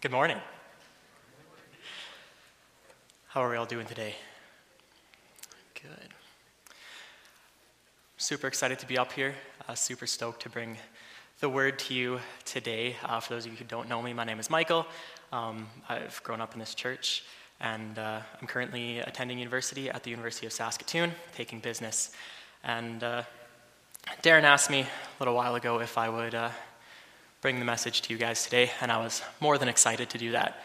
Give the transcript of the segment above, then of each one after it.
Good morning. How are we all doing today? Good. Super excited to be up here. Uh, super stoked to bring the word to you today. Uh, for those of you who don't know me, my name is Michael. Um, I've grown up in this church, and uh, I'm currently attending university at the University of Saskatoon, taking business. And uh, Darren asked me a little while ago if I would uh, bring the message to you guys today, and I was more than excited to do that.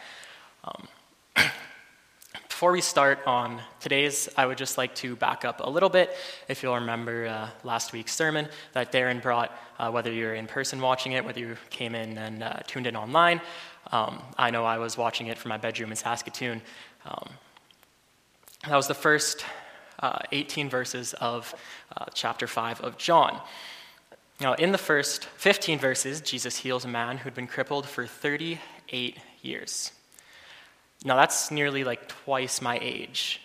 Um, before we start on today's, I would just like to back up a little bit. If you'll remember uh, last week's sermon that Darren brought, uh, whether you're in person watching it, whether you came in and uh, tuned in online, um, I know I was watching it from my bedroom in Saskatoon. Um, that was the first uh, 18 verses of uh, chapter 5 of John. Now, in the first 15 verses, Jesus heals a man who'd been crippled for 38 years. Now, that's nearly like twice my age.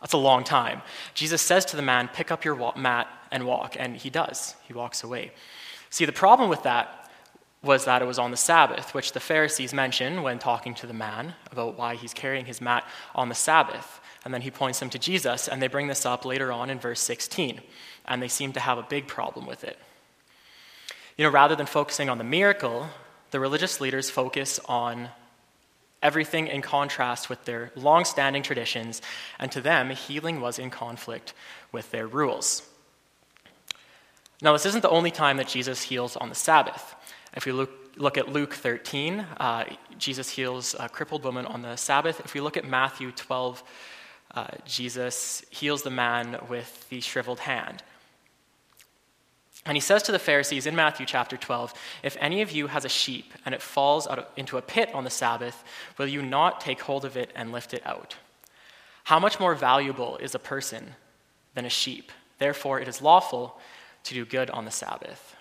That's a long time. Jesus says to the man, Pick up your mat and walk, and he does. He walks away. See, the problem with that was that it was on the Sabbath, which the Pharisees mention when talking to the man about why he's carrying his mat on the Sabbath. And then he points them to Jesus, and they bring this up later on in verse 16 and they seem to have a big problem with it. You know, rather than focusing on the miracle, the religious leaders focus on everything in contrast with their long standing traditions, and to them, healing was in conflict with their rules. Now, this isn't the only time that Jesus heals on the Sabbath. If we look, look at Luke 13, uh, Jesus heals a crippled woman on the Sabbath. If we look at Matthew 12, uh, Jesus heals the man with the shriveled hand. And he says to the Pharisees in Matthew chapter 12 If any of you has a sheep and it falls of, into a pit on the Sabbath, will you not take hold of it and lift it out? How much more valuable is a person than a sheep? Therefore, it is lawful to do good on the Sabbath.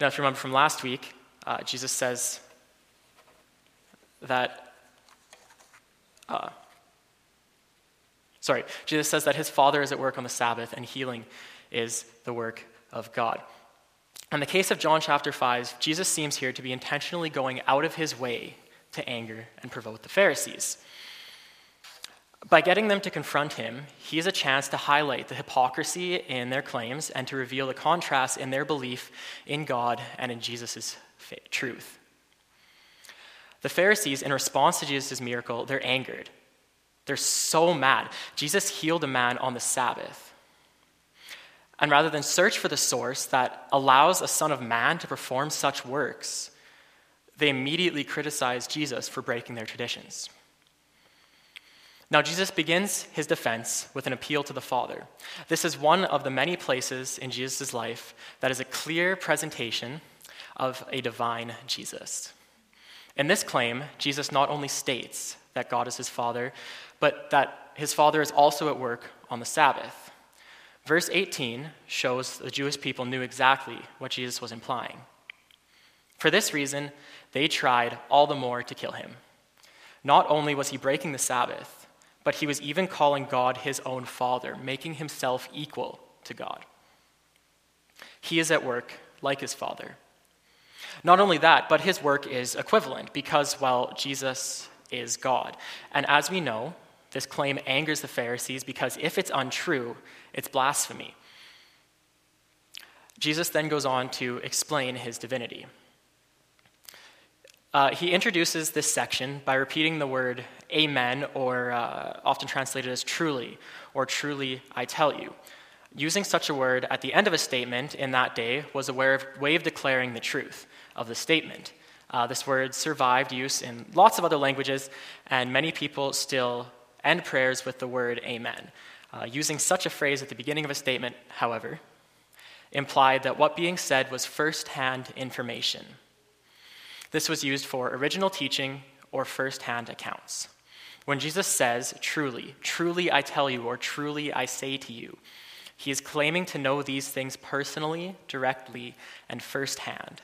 Now, if you remember from last week, uh, Jesus says that. Uh, sorry, Jesus says that his Father is at work on the Sabbath and healing is the work of God. In the case of John chapter 5, Jesus seems here to be intentionally going out of his way to anger and provoke the Pharisees. By getting them to confront him, he has a chance to highlight the hypocrisy in their claims and to reveal the contrast in their belief in God and in Jesus' truth. The Pharisees, in response to Jesus' miracle, they're angered. They're so mad. Jesus healed a man on the Sabbath. And rather than search for the source that allows a Son of Man to perform such works, they immediately criticize Jesus for breaking their traditions. Now, Jesus begins his defense with an appeal to the Father. This is one of the many places in Jesus' life that is a clear presentation of a divine Jesus. In this claim, Jesus not only states that God is his Father, but that his Father is also at work on the Sabbath. Verse 18 shows the Jewish people knew exactly what Jesus was implying. For this reason, they tried all the more to kill him. Not only was he breaking the Sabbath, but he was even calling God his own Father, making himself equal to God. He is at work like his Father. Not only that, but his work is equivalent because, well, Jesus is God. And as we know, this claim angers the Pharisees because if it's untrue, it's blasphemy. Jesus then goes on to explain his divinity. Uh, he introduces this section by repeating the word amen, or uh, often translated as truly, or truly I tell you. Using such a word at the end of a statement in that day was a way of declaring the truth of the statement. Uh, this word survived use in lots of other languages, and many people still end prayers with the word amen. Uh, using such a phrase at the beginning of a statement, however, implied that what being said was first hand information. This was used for original teaching or first hand accounts. When Jesus says, truly, truly I tell you, or truly I say to you, he is claiming to know these things personally, directly, and firsthand.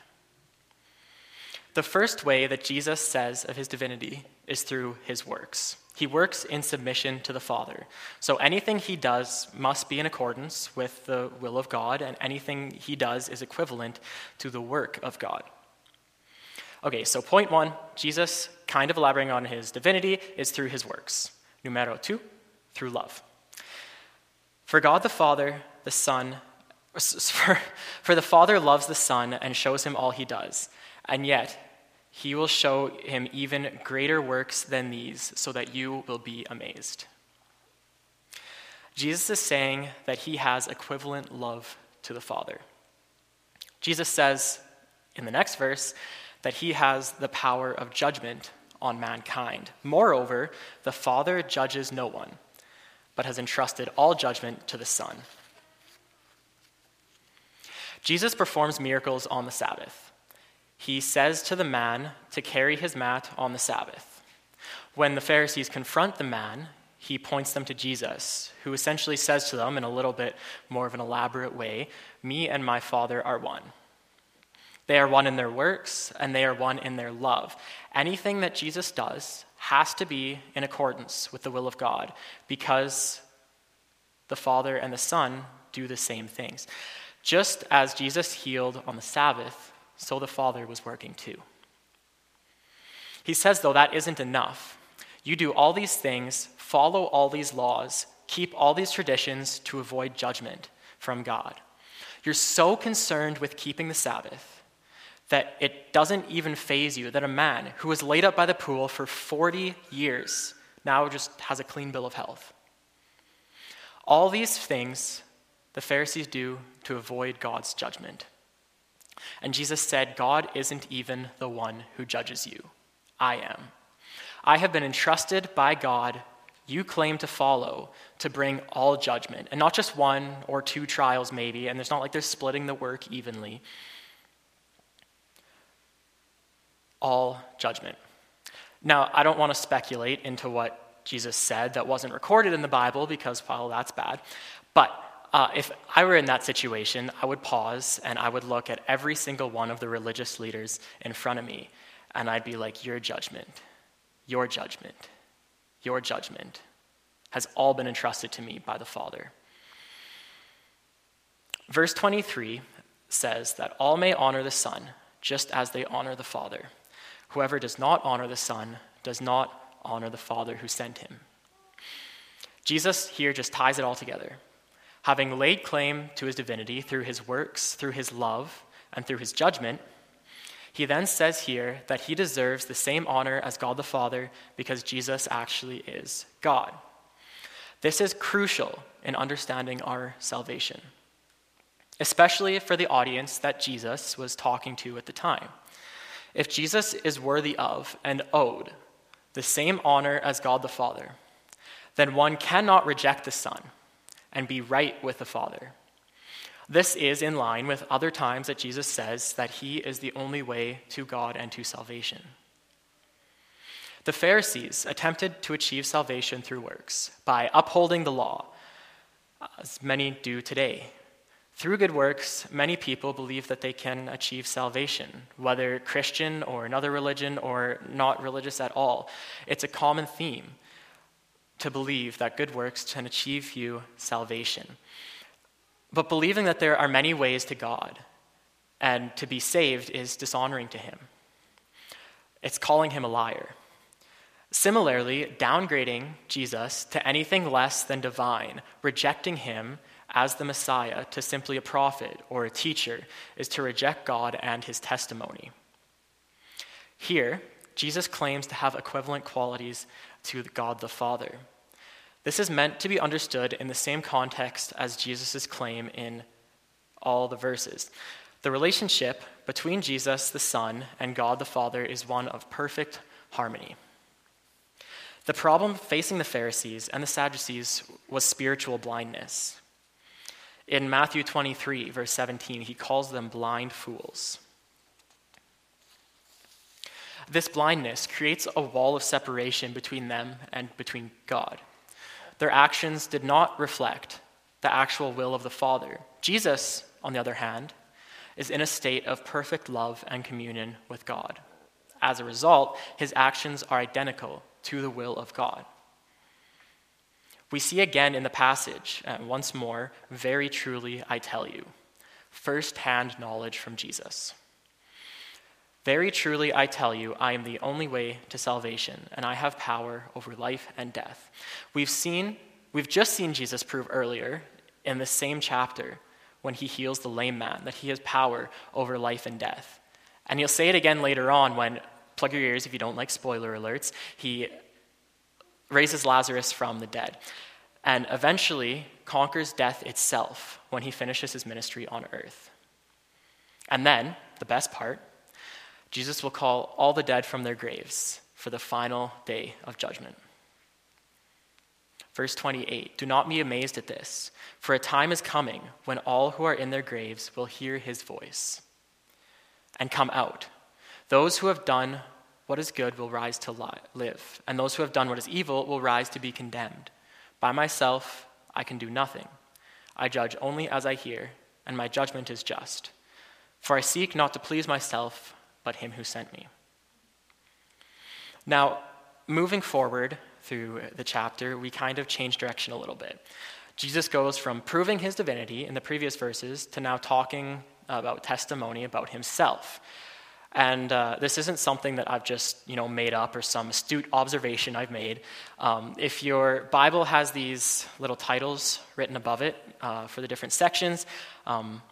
The first way that Jesus says of his divinity is through his works. He works in submission to the Father. So anything he does must be in accordance with the will of God, and anything he does is equivalent to the work of God. Okay, so point one Jesus, kind of elaborating on his divinity, is through his works. Numero two, through love. For God the Father, the Son, for, for the Father loves the Son and shows him all he does, and yet he will show him even greater works than these, so that you will be amazed. Jesus is saying that he has equivalent love to the Father. Jesus says in the next verse that he has the power of judgment on mankind. Moreover, the Father judges no one, but has entrusted all judgment to the Son. Jesus performs miracles on the Sabbath. He says to the man to carry his mat on the Sabbath. When the Pharisees confront the man, he points them to Jesus, who essentially says to them in a little bit more of an elaborate way Me and my Father are one. They are one in their works, and they are one in their love. Anything that Jesus does has to be in accordance with the will of God because the Father and the Son do the same things. Just as Jesus healed on the Sabbath, so the Father was working too. He says, though, that isn't enough. You do all these things, follow all these laws, keep all these traditions to avoid judgment from God. You're so concerned with keeping the Sabbath that it doesn't even faze you that a man who was laid up by the pool for 40 years now just has a clean bill of health. All these things the Pharisees do to avoid God's judgment. And Jesus said, God isn't even the one who judges you. I am. I have been entrusted by God, you claim to follow, to bring all judgment, and not just one or two trials, maybe, and it's not like they're splitting the work evenly. All judgment. Now, I don't want to speculate into what Jesus said that wasn't recorded in the Bible because, well, that's bad. But uh, if I were in that situation, I would pause and I would look at every single one of the religious leaders in front of me, and I'd be like, Your judgment your judgment, your judgment has all been entrusted to me by the Father. Verse 23 says that all may honor the Son just as they honor the Father. Whoever does not honor the Son does not honor the Father who sent him. Jesus here just ties it all together. Having laid claim to his divinity through his works, through his love, and through his judgment, he then says here that he deserves the same honor as God the Father because Jesus actually is God. This is crucial in understanding our salvation, especially for the audience that Jesus was talking to at the time. If Jesus is worthy of and owed the same honor as God the Father, then one cannot reject the Son and be right with the Father. This is in line with other times that Jesus says that he is the only way to God and to salvation. The Pharisees attempted to achieve salvation through works by upholding the law, as many do today. Through good works, many people believe that they can achieve salvation, whether Christian or another religion or not religious at all. It's a common theme to believe that good works can achieve you salvation. But believing that there are many ways to God and to be saved is dishonoring to Him. It's calling Him a liar. Similarly, downgrading Jesus to anything less than divine, rejecting Him as the Messiah to simply a prophet or a teacher, is to reject God and His testimony. Here, Jesus claims to have equivalent qualities to God the Father. This is meant to be understood in the same context as Jesus' claim in all the verses. The relationship between Jesus, the Son, and God the Father is one of perfect harmony. The problem facing the Pharisees and the Sadducees was spiritual blindness. In Matthew 23, verse 17, he calls them blind fools. This blindness creates a wall of separation between them and between God their actions did not reflect the actual will of the Father. Jesus, on the other hand, is in a state of perfect love and communion with God. As a result, his actions are identical to the will of God. We see again in the passage, and once more, very truly I tell you, first hand knowledge from Jesus. Very truly, I tell you, I am the only way to salvation, and I have power over life and death. We've seen, we've just seen Jesus prove earlier in the same chapter when he heals the lame man that he has power over life and death. And he'll say it again later on when, plug your ears if you don't like spoiler alerts, he raises Lazarus from the dead and eventually conquers death itself when he finishes his ministry on earth. And then, the best part, Jesus will call all the dead from their graves for the final day of judgment. Verse 28 Do not be amazed at this, for a time is coming when all who are in their graves will hear his voice and come out. Those who have done what is good will rise to live, and those who have done what is evil will rise to be condemned. By myself, I can do nothing. I judge only as I hear, and my judgment is just. For I seek not to please myself, but him who sent me. Now, moving forward through the chapter, we kind of change direction a little bit. Jesus goes from proving his divinity in the previous verses to now talking about testimony about himself. And uh, this isn't something that I've just you know made up or some astute observation I've made. Um, if your Bible has these little titles written above it uh, for the different sections, um,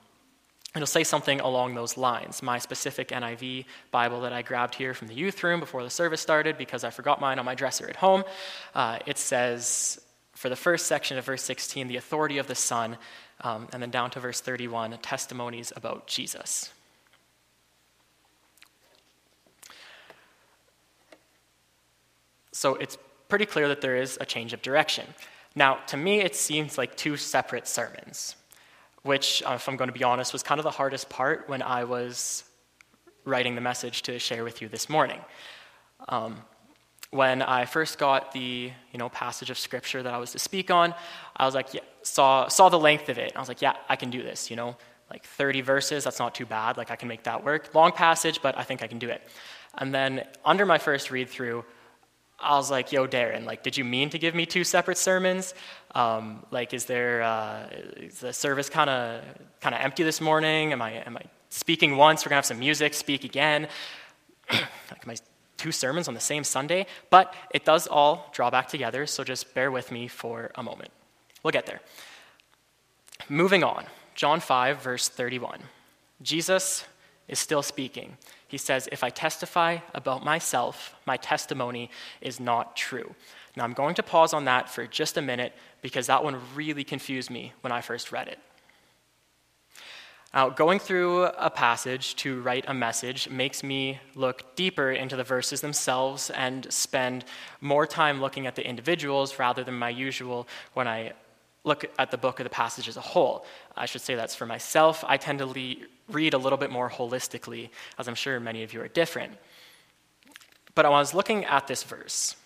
it'll say something along those lines. My specific NIV Bible that I grabbed here from the youth room before the service started because I forgot mine on my dresser at home, uh, it says for the first section of verse 16, the authority of the Son, um, and then down to verse 31, testimonies about Jesus. So it's pretty clear that there is a change of direction. Now, to me, it seems like two separate sermons, which, uh, if I'm going to be honest, was kind of the hardest part when I was writing the message to share with you this morning. Um, when I first got the you know passage of scripture that I was to speak on, I was like, yeah, saw saw the length of it. I was like, yeah, I can do this. You know, like 30 verses, that's not too bad. Like I can make that work. Long passage, but I think I can do it. And then under my first read through, I was like, yo, Darren, like, did you mean to give me two separate sermons? Um, like, is there, uh, is the service kind of kind of empty this morning? Am I, am I speaking once? We're going to have some music, speak again. like, my two sermons on the same Sunday? But it does all draw back together, so just bear with me for a moment. We'll get there. Moving on, John 5, verse 31. Jesus is still speaking. He says, If I testify about myself, my testimony is not true. Now, I'm going to pause on that for just a minute because that one really confused me when I first read it. Now, going through a passage to write a message makes me look deeper into the verses themselves and spend more time looking at the individuals rather than my usual when I look at the book or the passage as a whole. I should say that's for myself. I tend to le- read a little bit more holistically, as I'm sure many of you are different. But I was looking at this verse.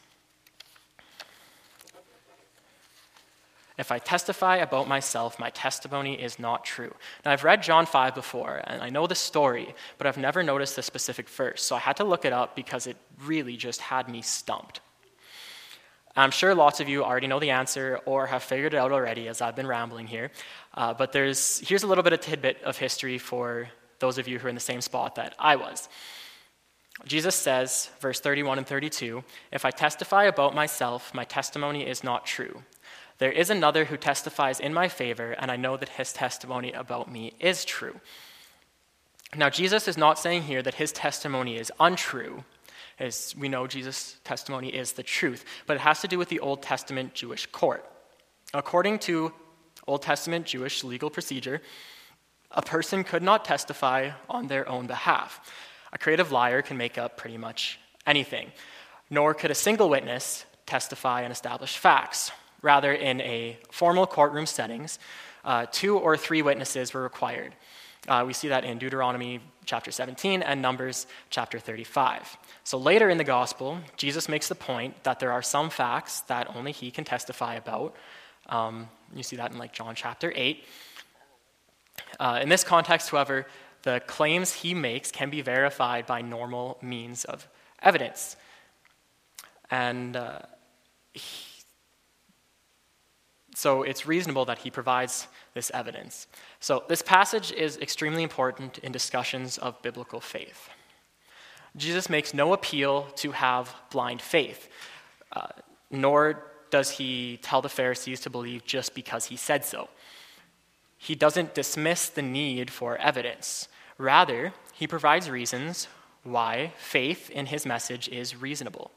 If I testify about myself, my testimony is not true. Now, I've read John 5 before, and I know the story, but I've never noticed the specific verse. So I had to look it up because it really just had me stumped. I'm sure lots of you already know the answer or have figured it out already as I've been rambling here. Uh, but there's, here's a little bit of tidbit of history for those of you who are in the same spot that I was. Jesus says, verse 31 and 32, If I testify about myself, my testimony is not true. There is another who testifies in my favor, and I know that his testimony about me is true. Now, Jesus is not saying here that his testimony is untrue, as we know, Jesus' testimony is the truth, but it has to do with the Old Testament Jewish court. According to Old Testament Jewish legal procedure, a person could not testify on their own behalf. A creative liar can make up pretty much anything, nor could a single witness testify and establish facts. Rather, in a formal courtroom settings, uh, two or three witnesses were required. Uh, we see that in Deuteronomy chapter 17 and Numbers chapter 35. So later in the gospel, Jesus makes the point that there are some facts that only he can testify about. Um, you see that in like John chapter 8. Uh, in this context, however, the claims he makes can be verified by normal means of evidence. And uh, he, so it's reasonable that he provides this evidence. So this passage is extremely important in discussions of biblical faith. Jesus makes no appeal to have blind faith, uh, nor does he tell the Pharisees to believe just because he said so. He doesn't dismiss the need for evidence. Rather, he provides reasons why faith in his message is reasonable.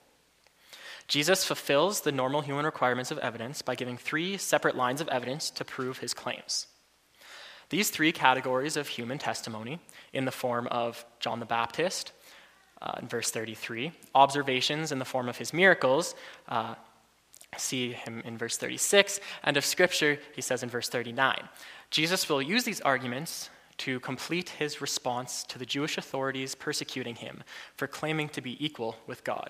Jesus fulfills the normal human requirements of evidence by giving three separate lines of evidence to prove his claims. These three categories of human testimony, in the form of John the Baptist, uh, in verse 33, observations in the form of his miracles, uh, see him in verse 36, and of Scripture, he says in verse 39. Jesus will use these arguments to complete his response to the Jewish authorities persecuting him for claiming to be equal with God.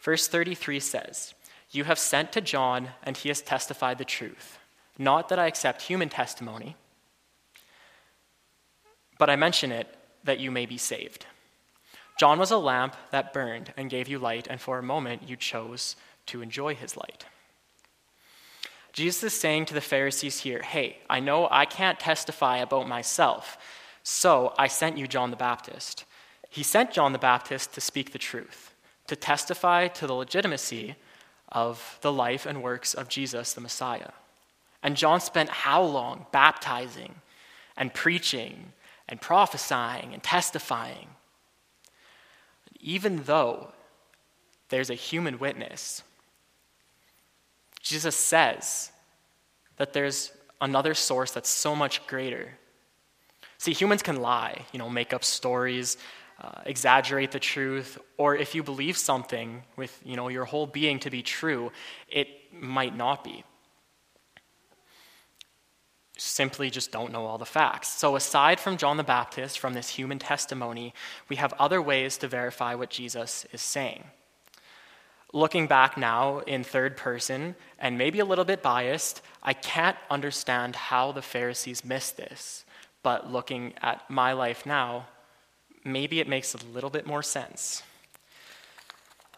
Verse 33 says, You have sent to John, and he has testified the truth. Not that I accept human testimony, but I mention it that you may be saved. John was a lamp that burned and gave you light, and for a moment you chose to enjoy his light. Jesus is saying to the Pharisees here, Hey, I know I can't testify about myself, so I sent you John the Baptist. He sent John the Baptist to speak the truth to testify to the legitimacy of the life and works of Jesus, the Messiah. And John spent how long baptizing and preaching and prophesying and testifying? Even though there's a human witness, Jesus says that there's another source that's so much greater. See, humans can lie, you know, make up stories, uh, exaggerate the truth, or if you believe something with you know, your whole being to be true, it might not be. Simply just don't know all the facts. So, aside from John the Baptist, from this human testimony, we have other ways to verify what Jesus is saying. Looking back now in third person, and maybe a little bit biased, I can't understand how the Pharisees missed this. But looking at my life now, maybe it makes a little bit more sense.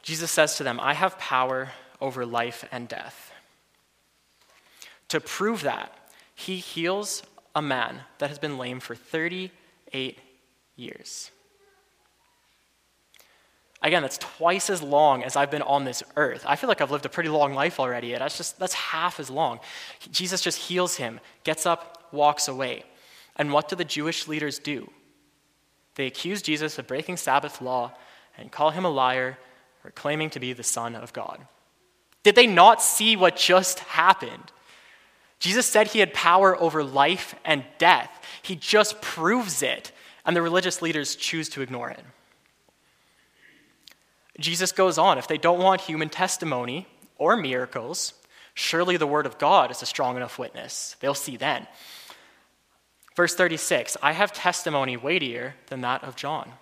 Jesus says to them, I have power over life and death. To prove that, he heals a man that has been lame for 38 years. Again, that's twice as long as I've been on this earth. I feel like I've lived a pretty long life already. That's just that's half as long. Jesus just heals him, gets up, walks away. And what do the Jewish leaders do? They accuse Jesus of breaking Sabbath law and call him a liar for claiming to be the Son of God. Did they not see what just happened? Jesus said he had power over life and death. He just proves it, and the religious leaders choose to ignore it. Jesus goes on if they don't want human testimony or miracles, surely the word of God is a strong enough witness. They'll see then. Verse 36 I have testimony weightier than that of John.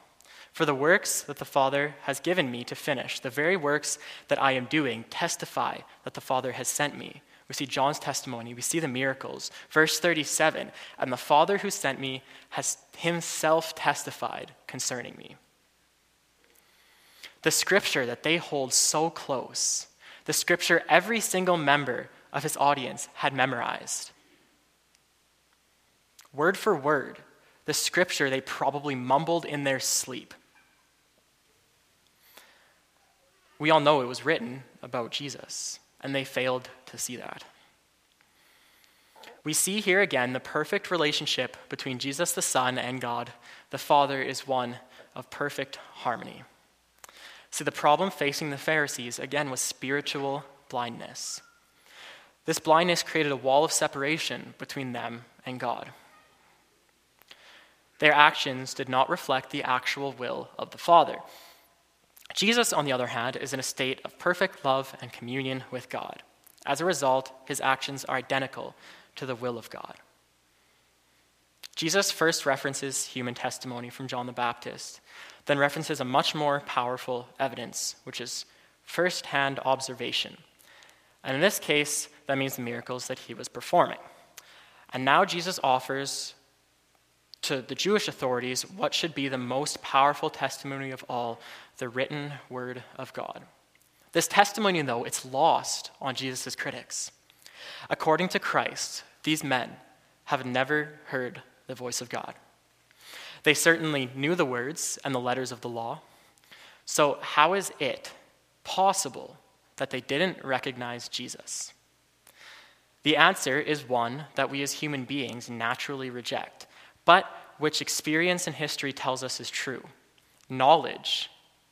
For the works that the Father has given me to finish, the very works that I am doing, testify that the Father has sent me. We see John's testimony, we see the miracles. Verse 37 And the Father who sent me has himself testified concerning me. The scripture that they hold so close, the scripture every single member of his audience had memorized word for word, the scripture they probably mumbled in their sleep. We all know it was written about Jesus, and they failed to see that. We see here again the perfect relationship between Jesus the Son and God. The Father is one of perfect harmony. See, the problem facing the Pharisees, again, was spiritual blindness. This blindness created a wall of separation between them and God. Their actions did not reflect the actual will of the Father. Jesus, on the other hand, is in a state of perfect love and communion with God. As a result, his actions are identical to the will of God. Jesus first references human testimony from John the Baptist, then references a much more powerful evidence, which is first hand observation. And in this case, that means the miracles that he was performing. And now Jesus offers to the Jewish authorities what should be the most powerful testimony of all the written word of God. This testimony, though, it's lost on Jesus' critics. According to Christ, these men have never heard the voice of God. They certainly knew the words and the letters of the law. So, how is it possible that they didn't recognize Jesus? The answer is one that we as human beings naturally reject, but which experience and history tells us is true. Knowledge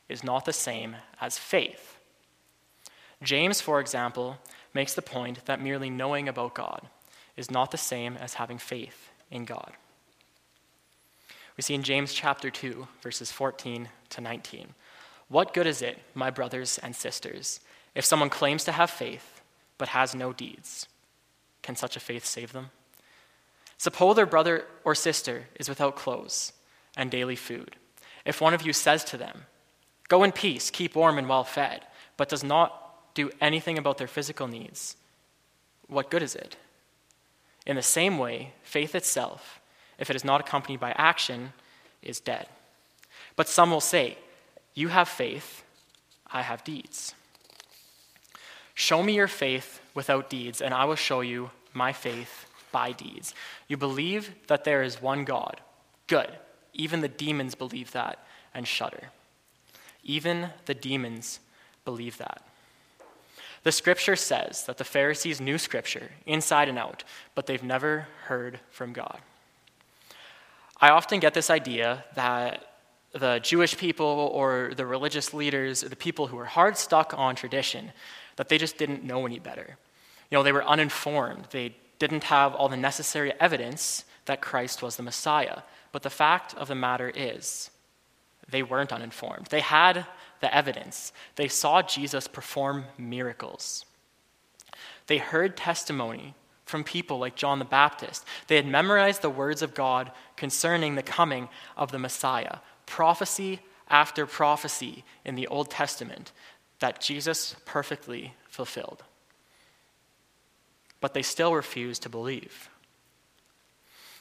is not the same as faith. James, for example, makes the point that merely knowing about God is not the same as having faith in God. We see in James chapter 2, verses 14 to 19. What good is it, my brothers and sisters, if someone claims to have faith but has no deeds? Can such a faith save them? Suppose their brother or sister is without clothes and daily food. If one of you says to them, Go in peace, keep warm and well fed, but does not do anything about their physical needs, what good is it? In the same way, faith itself, if it is not accompanied by action, is dead. But some will say, You have faith, I have deeds. Show me your faith without deeds, and I will show you my faith by deeds. You believe that there is one God. Good. Even the demons believe that and shudder. Even the demons believe that. The scripture says that the Pharisees knew scripture inside and out, but they've never heard from God. I often get this idea that the Jewish people or the religious leaders, the people who were hard stuck on tradition, that they just didn't know any better. You know, they were uninformed. They didn't have all the necessary evidence that Christ was the Messiah. But the fact of the matter is, they weren't uninformed. They had the evidence. They saw Jesus perform miracles. They heard testimony from people like John the Baptist. They had memorized the words of God concerning the coming of the Messiah, prophecy after prophecy in the Old Testament that Jesus perfectly fulfilled but they still refuse to believe.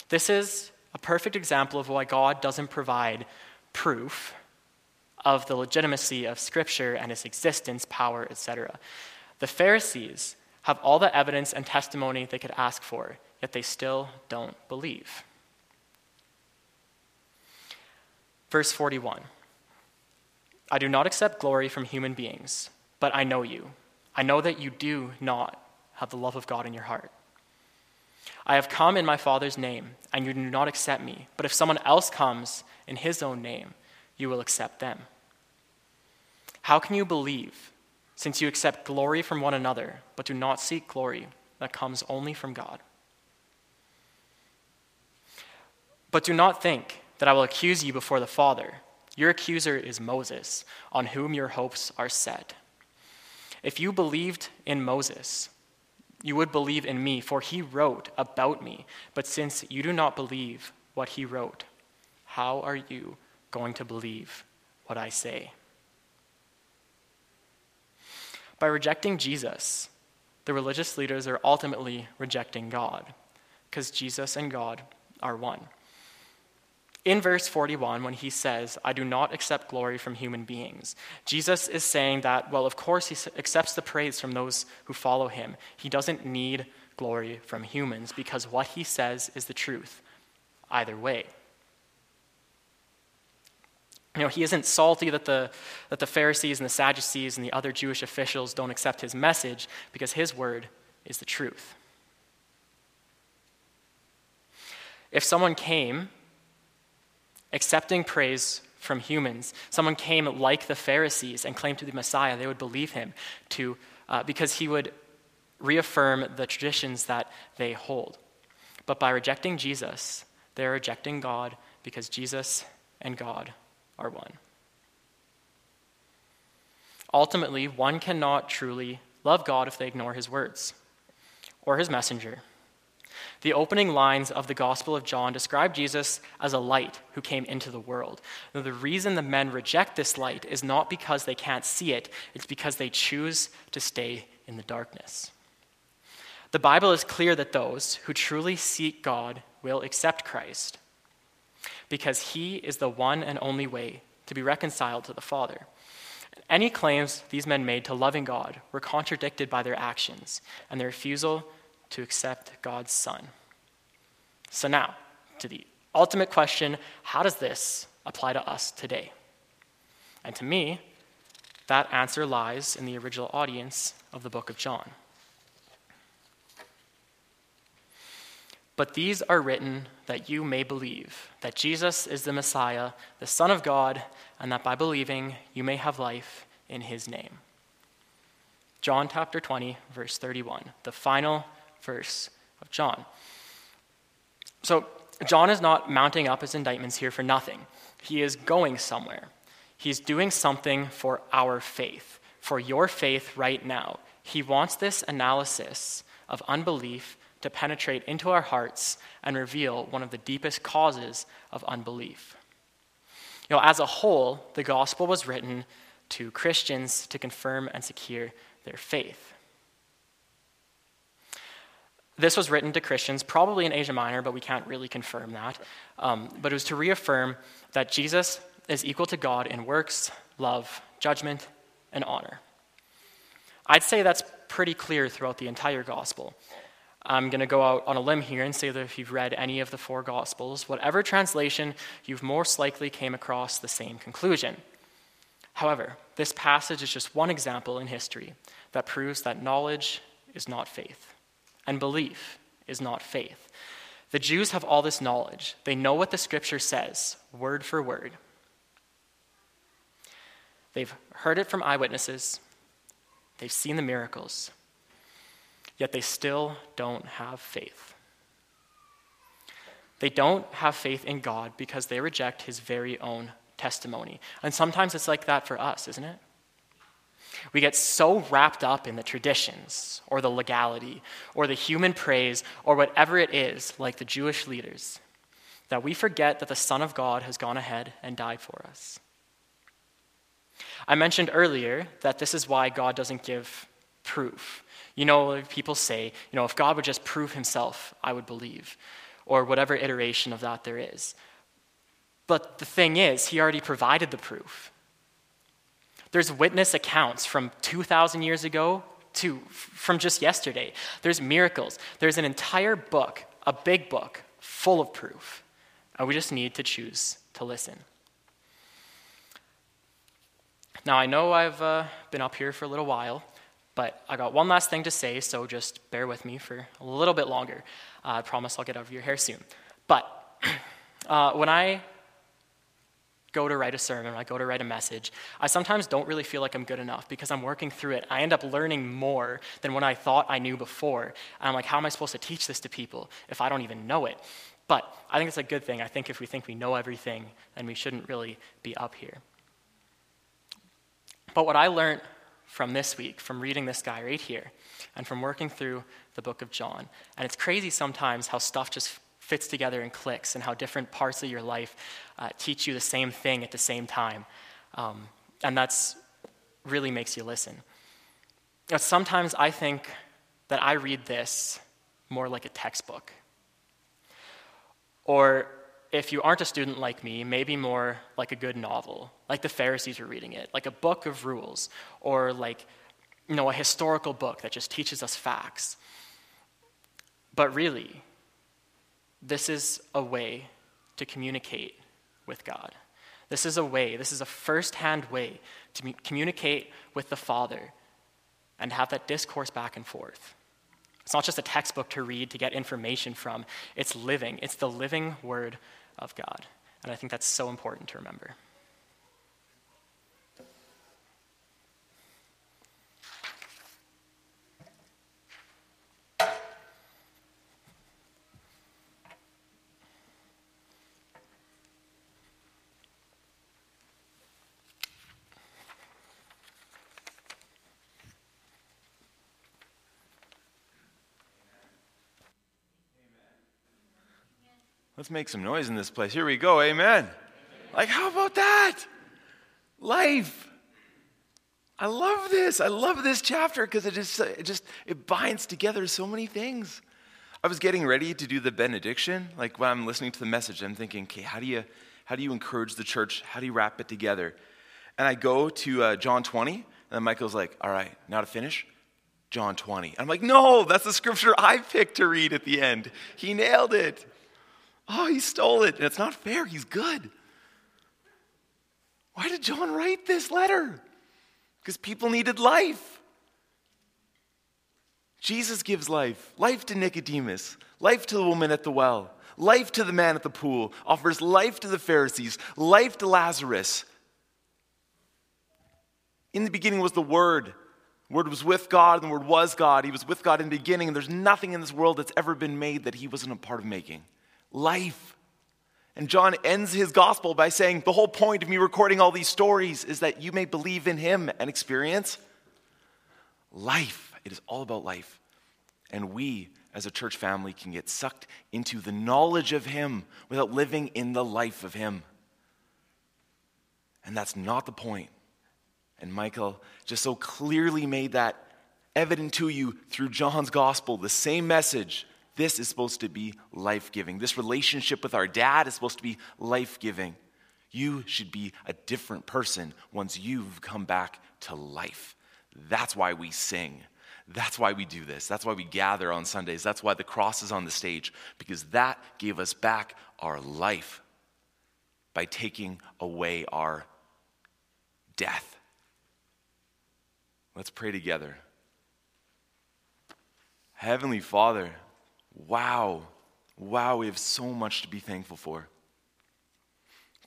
This is a perfect example of why God doesn't provide proof of the legitimacy of Scripture and its existence, power, etc. The Pharisees have all the evidence and testimony they could ask for, yet they still don't believe. Verse 41 I do not accept glory from human beings, but I know you. I know that you do not have the love of God in your heart. I have come in my Father's name, and you do not accept me. But if someone else comes in his own name, you will accept them. How can you believe, since you accept glory from one another, but do not seek glory that comes only from God? But do not think that I will accuse you before the Father. Your accuser is Moses, on whom your hopes are set. If you believed in Moses, you would believe in me, for he wrote about me. But since you do not believe what he wrote, how are you going to believe what I say? By rejecting Jesus, the religious leaders are ultimately rejecting God, because Jesus and God are one. In verse 41, when he says, I do not accept glory from human beings, Jesus is saying that, well, of course, he accepts the praise from those who follow him. He doesn't need glory from humans because what he says is the truth, either way. You know, he isn't salty that the, that the Pharisees and the Sadducees and the other Jewish officials don't accept his message because his word is the truth. If someone came accepting praise from humans. Someone came like the Pharisees and claimed to be Messiah, they would believe him to, uh, because he would reaffirm the traditions that they hold. But by rejecting Jesus, they're rejecting God because Jesus and God are one. Ultimately, one cannot truly love God if they ignore his words or his messenger the opening lines of the Gospel of John describe Jesus as a light who came into the world. Now, the reason the men reject this light is not because they can't see it, it's because they choose to stay in the darkness. The Bible is clear that those who truly seek God will accept Christ because he is the one and only way to be reconciled to the Father. Any claims these men made to loving God were contradicted by their actions and their refusal to accept God's Son. So now, to the Ultimate question how does this apply to us today? And to me, that answer lies in the original audience of the book of John. But these are written that you may believe that Jesus is the Messiah, the Son of God, and that by believing you may have life in his name. John chapter 20, verse 31, the final verse of John. So, John is not mounting up his indictments here for nothing. He is going somewhere. He's doing something for our faith, for your faith right now. He wants this analysis of unbelief to penetrate into our hearts and reveal one of the deepest causes of unbelief. You know, as a whole, the gospel was written to Christians to confirm and secure their faith. This was written to Christians, probably in Asia Minor, but we can't really confirm that. Um, but it was to reaffirm that Jesus is equal to God in works, love, judgment, and honor. I'd say that's pretty clear throughout the entire gospel. I'm going to go out on a limb here and say that if you've read any of the four Gospels, whatever translation, you've most likely came across the same conclusion. However, this passage is just one example in history that proves that knowledge is not faith, and belief is not faith. The Jews have all this knowledge. They know what the scripture says, word for word. They've heard it from eyewitnesses, they've seen the miracles, yet they still don't have faith. They don't have faith in God because they reject his very own testimony. And sometimes it's like that for us, isn't it? We get so wrapped up in the traditions or the legality or the human praise or whatever it is, like the Jewish leaders, that we forget that the Son of God has gone ahead and died for us. I mentioned earlier that this is why God doesn't give proof. You know, people say, you know, if God would just prove himself, I would believe, or whatever iteration of that there is. But the thing is, he already provided the proof. There's witness accounts from 2,000 years ago to from just yesterday. There's miracles. There's an entire book, a big book, full of proof. And we just need to choose to listen. Now, I know I've uh, been up here for a little while, but I got one last thing to say, so just bear with me for a little bit longer. Uh, I promise I'll get out of your hair soon. But uh, when I go to write a sermon, when I go to write a message, I sometimes don't really feel like I'm good enough because I'm working through it. I end up learning more than what I thought I knew before. And I'm like, how am I supposed to teach this to people if I don't even know it? But I think it's a good thing. I think if we think we know everything, then we shouldn't really be up here. But what I learned from this week, from reading this guy right here, and from working through the book of John. And it's crazy sometimes how stuff just fits together and clicks, and how different parts of your life uh, teach you the same thing at the same time. Um, and that's really makes you listen. But sometimes I think that I read this more like a textbook. Or if you aren't a student like me, maybe more like a good novel, like the Pharisees were reading it, like a book of rules, or like you know, a historical book that just teaches us facts. But really, this is a way to communicate with God. This is a way, this is a first hand way to communicate with the Father and have that discourse back and forth. It's not just a textbook to read to get information from, it's living. It's the living Word of God. And I think that's so important to remember. Let's make some noise in this place. Here we go. Amen. Like, how about that? Life. I love this. I love this chapter because it just, it just it binds together so many things. I was getting ready to do the benediction. Like when I'm listening to the message, I'm thinking, okay, how do you how do you encourage the church? How do you wrap it together? And I go to uh, John 20, and then Michael's like, all right, now to finish, John 20. I'm like, no, that's the scripture I picked to read at the end. He nailed it. Oh, he stole it. And it's not fair. He's good. Why did John write this letter? Because people needed life. Jesus gives life life to Nicodemus, life to the woman at the well, life to the man at the pool, offers life to the Pharisees, life to Lazarus. In the beginning was the Word. The Word was with God, and the Word was God. He was with God in the beginning, and there's nothing in this world that's ever been made that He wasn't a part of making. Life. And John ends his gospel by saying, The whole point of me recording all these stories is that you may believe in Him and experience life. It is all about life. And we, as a church family, can get sucked into the knowledge of Him without living in the life of Him. And that's not the point. And Michael just so clearly made that evident to you through John's gospel, the same message. This is supposed to be life giving. This relationship with our dad is supposed to be life giving. You should be a different person once you've come back to life. That's why we sing. That's why we do this. That's why we gather on Sundays. That's why the cross is on the stage, because that gave us back our life by taking away our death. Let's pray together. Heavenly Father, wow, wow, we have so much to be thankful for.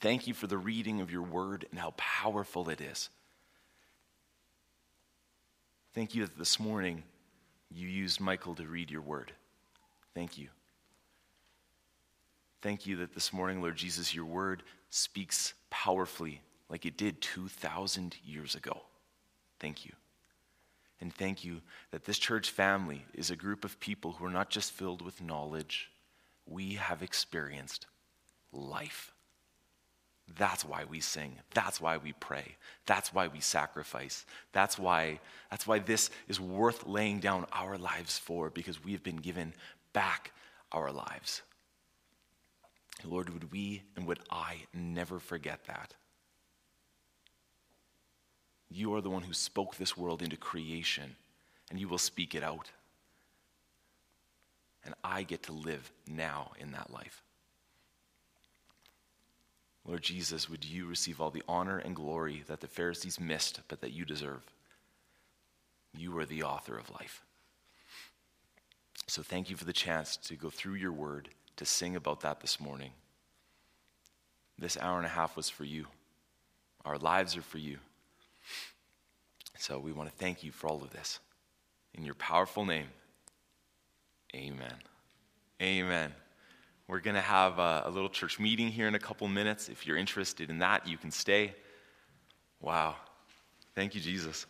Thank you for the reading of your word and how powerful it is. Thank you that this morning you used Michael to read your word. Thank you. Thank you that this morning, Lord Jesus, your word speaks powerfully like it did 2,000 years ago. Thank you. And thank you that this church family is a group of people who are not just filled with knowledge, we have experienced life. That's why we sing. That's why we pray. That's why we sacrifice. That's why, that's why this is worth laying down our lives for, because we have been given back our lives. Lord, would we and would I never forget that? You are the one who spoke this world into creation, and you will speak it out. And I get to live now in that life. Lord Jesus, would you receive all the honor and glory that the Pharisees missed, but that you deserve? You are the author of life. So thank you for the chance to go through your word, to sing about that this morning. This hour and a half was for you. Our lives are for you. So we want to thank you for all of this. In your powerful name, amen. Amen. We're going to have a, a, little church meeting here in a couple minutes. If you're interested in that, you can stay. Wow. Thank you, Jesus.